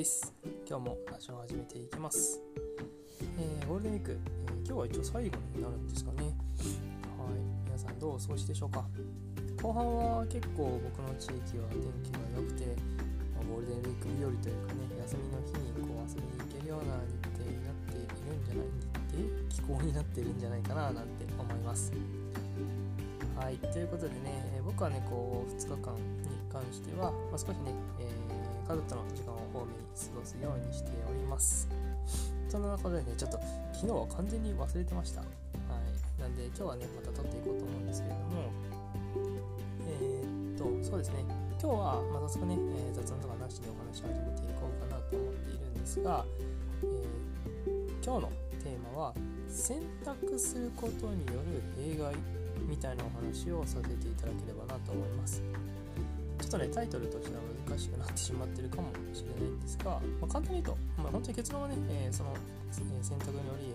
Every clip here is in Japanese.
です。今日もラジオを始めていきます、えーゴールデンウィーク、えー今日は一応最後になるんですかね。はい。皆さんどうお過ごしでしょうか。後半は結構僕の地域は天気が良くてまあゴールデンウィーク日和というかね休みの日にこう遊びに行けるような日程になっているんじゃない日程気候になっているんじゃないかななんて思います。はい、ということでね、僕はね、こう、2日間に関しては、まあ、少しね、えー家族との時間を多めに過ごすようにしております。そんな中でね、ちょっと昨日は完全に忘れてました。はい。なんで、今日はね、また撮っていこうと思うんですけれども、えーっと、そうですね、今日は、まあ、早速ね、えー雑談とかなしでお話し始めていこうかなと思っているんですが、えー今日のテーマは、選択することによる弊害みたいなお話をさせていただければなと思います。ちょっとね、タイトルとしては難しくなってしまってるかもしれないんですが、まあ、簡単に言うと、まあ、本当に結論はね、えーその、え選択により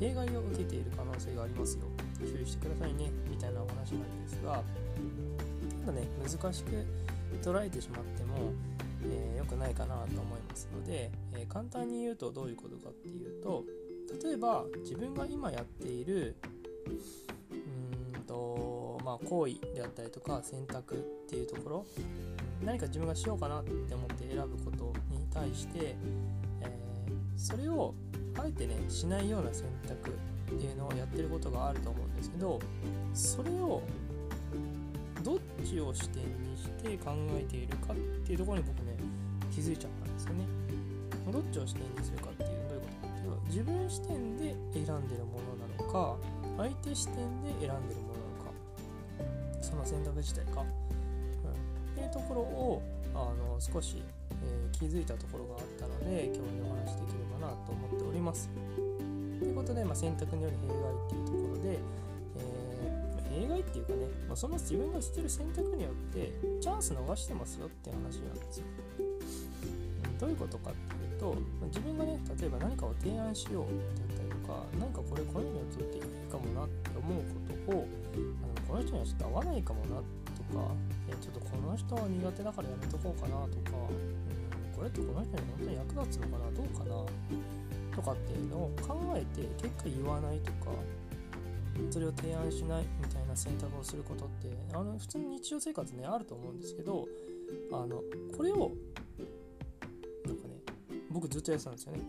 弊害を受けている可能性がありますよ。注意してくださいね、みたいなお話なんですが、ただね、難しく捉えてしまっても、えーくないかなと思いますので、えー簡単に言うとどういうことかっていうと、例えば自分が今やっているまあ行為であったりとか選択っていうところ何か自分がしようかなって思って選ぶことに対して、えーそれをあえてねしないような選択っていうのをやってることがあると思うんですけどそれをどっちを視点にして考えているかっていうところに僕ね気づいちゃったんですよね。どっちを視点にするかっていうのはどういうことかっていうと自分視点で選んでるものなのか相手視点で選んでるものその選択自体か、うん、っていうところをあの少し、えー気づいたところがあったので今日お話しできればなと思っております。ということで、まあ、選択による弊害っていうところで、えー弊害っていうかね、まあ、その自分がしてる選択によってチャンス逃してますよって話なんですよ。どういうことかってと自分がね例えば何かを提案しようだったりとか何かこれこの人にとっていいかもなって思うことをあのこの人にはちょっと合わないかもなとかえちょっとこの人は苦手だからやめとこうかなとか、うんこれってこの人に本当に役立つのかなどうかなとかっていうのを考えて結果言わないとかそれを提案しないみたいな選択をすることってあの普通に日常生活ねあると思うんですけどあのこれを僕ずっとやってたんですよね。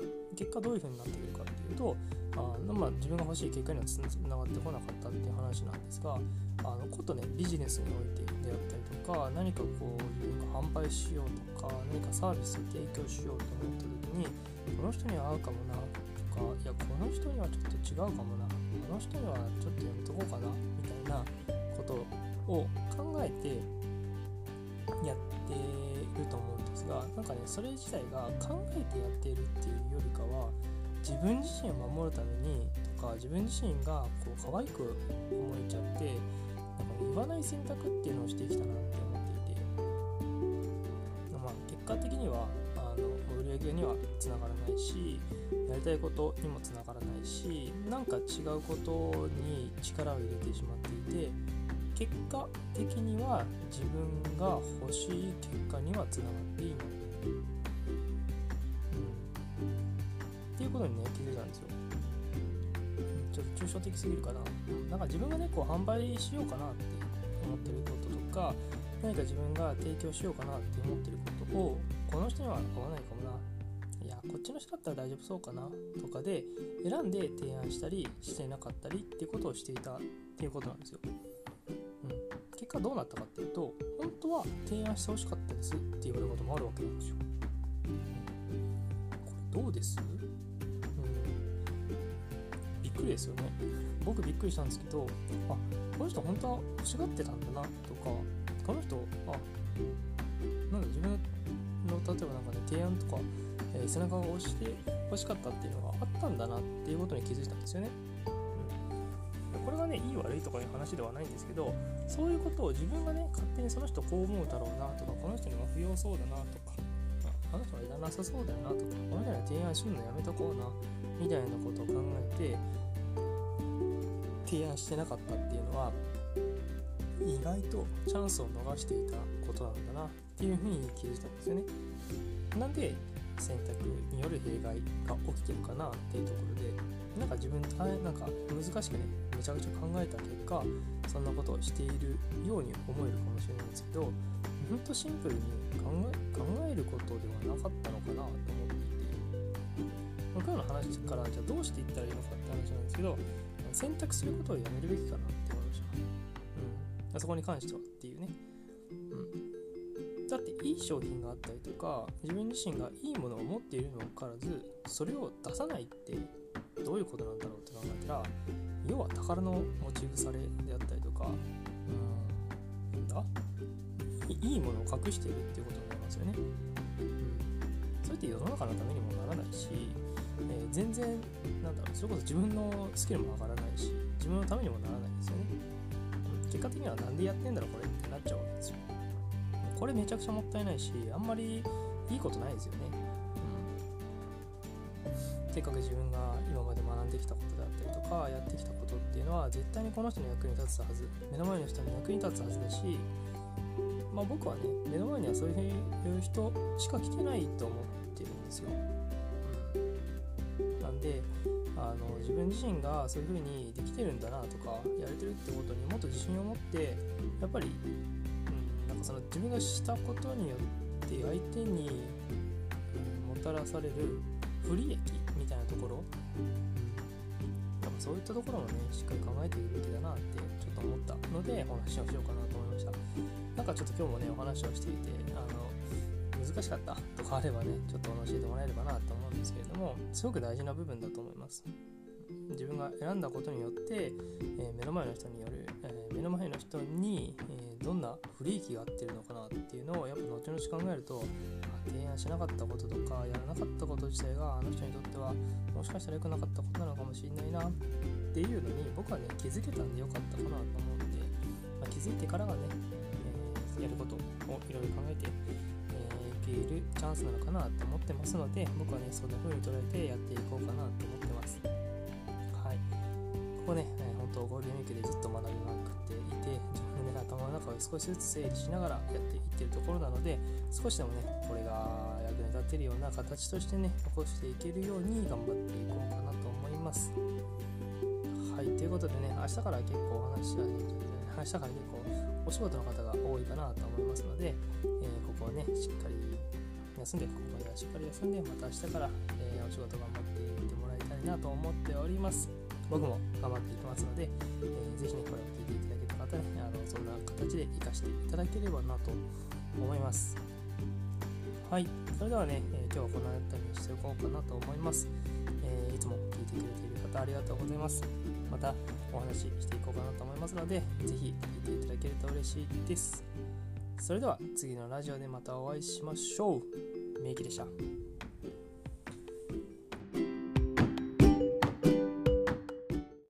うん、結果どういう風になってくるかっていうとあの、まあ、自分が欲しい結果にはつながってこなかったっていう話なんですがあのことねビジネスにおいてであったりとか何かこう自分が販売しようとか何かサービスを提供しようと思った時にこの人には合うかもなとかいやこの人にはちょっと違うかもなこの人にはちょっとやめとこうかなみたいなことを考えてやってると思うんですがなんかねそれ自体が考えてやっているっていうよりかは自分自身を守るためにとか自分自身がこう可愛く思えちゃってなんか言わない選択っていうのをしてきたなって思っていて。まあ結果的にはあの売り上げにはつながらないしやりたいことにもつながらないしなんか違うことに力を入れてしまっていて結果的には自分が欲しい結果にはつながっていない、うん、っていうことにね気づいたんですよ、うん、ちょっと抽象的すぎるかな、なんか自分がねこう販売しようかなって思ってることとか何か自分が提供しようかなって思ってることをこの人には合わないかもな。いやこっちの人だったら大丈夫そうかなとかで選んで提案したりしてなかったりっていうことをしていたっていうことなんですよ。結果どうなったかっていうと本当は提案してほしかったですって言われることもあるわけなんですよ。これどうです、うん、びっくりですよね。僕びっくりしたんですけどあこの人本当は欲しがってたんだなとかこの人あなんだ自分の例えばなんかね提案とか、えー背中が押して欲しかったっていうのがあったんだなっていうことに気づいたんですよね。ねいい悪いとかいう話ではないんですけどそういうことを自分がね勝手にその人こう思うだろうなとかこの人には不要そうだなとかあの人はいらなさそうだよなとかこの人には提案するのやめとこうなみたいなことを考えて提案してなかったっていうのは意外とチャンスを逃していたことなんだなっていうふうに気づいたんですよね。なんで選択による弊害が起きてるかなっていうところでなんか自分なんか難しくねめちゃくちゃ考えた結果そんなことをしているように思えるかもしれないんですけどほんとシンプルに考え考えることではなかったのかなと思っていて今日の話からじゃあどうしていったらいいのかって話なんですけど選択することをやめるべきかなって思いました、うん、そこに関しては、だっていい商品があったりとか自分自身がいいものを持っているにもかかわらずそれを出さないってどういうことなんだろうって考えたら要は宝の持ち腐れであったりとかうんなんだいいものを隠しているっていうことになりますよね、それって世の中のためにもならないし、えー、全然なんだろうそれこそ自分のスキルも上がらないし自分のためにもならないですよね、結果的には何でやってんだろうこれってなっちゃうわけですよ。これめちゃくちゃもったいないしあんまりいいことないですよね。せっかく自分が今まで学んできたことであったりとかやってきたことっていうのは絶対にこの人の役に立つはず。目の前の人に役に立つはずだしまあ僕はね目の前にはそういう人しか来てないと思ってるんですよ、なんであの自分自身がそういう風にできてるんだなとかやれてるってことにもっと自信を持ってやっぱり、その自分がしたことによって相手に、もたらされる不利益みたいなところ、うん、そういったところもねしっかり考えていくべきだなってちょっと思ったのでお話をしようかなと思いました。なんかちょっと今日もねお話をしていてあの難しかったとかあればねちょっと教えてもらえればなと思うんですけれどもすごく大事な部分だと思います。自分が選んだことによって、え、目の前の人による、え、目の前の人に、え、どんな不利益があってるのかなっていうのをやっぱ後々考えると提案しなかったこととかやらなかったこと自体があの人にとってはもしかしたら良くなかったことなのかもしれないなっていうのに僕はね気づけたんでよかったかなと思うので、まあ、気づいてからがね、えー、やることをいろいろ考えて、えー、いけるチャンスなのかなと思ってますので僕はねそんな風に捉えてやっていこね、えー、本当ゴールデンウィークでずっと学びまくっていて自分の、頭の中を少しずつ整理しながらやっていってるところなので少しでもねこれが役に立てるような形としてね残していけるように頑張っていこうかなと思います。はいということでね明日から結構お話はね明日から結構お仕事の方が多いかなと思いますので、えー、ここをねしっかり休んでここまではしっかり休んでまた明日から、えー、お仕事頑張っていってもらいたいなと思っております。僕も頑張っていきますので、えー、ぜひねこれを聞いていただけた方ねあのそんな形で活かしていただければなと思います。はい。それではね、えー、今日はこの辺りにしておこうかなと思います、えー、いつも聞いてくれている方ありがとうございます。またお話ししていこうかなと思いますので是非聞いていただけると嬉しいです。それでは次のラジオでまたお会いしましょう。メイキでした。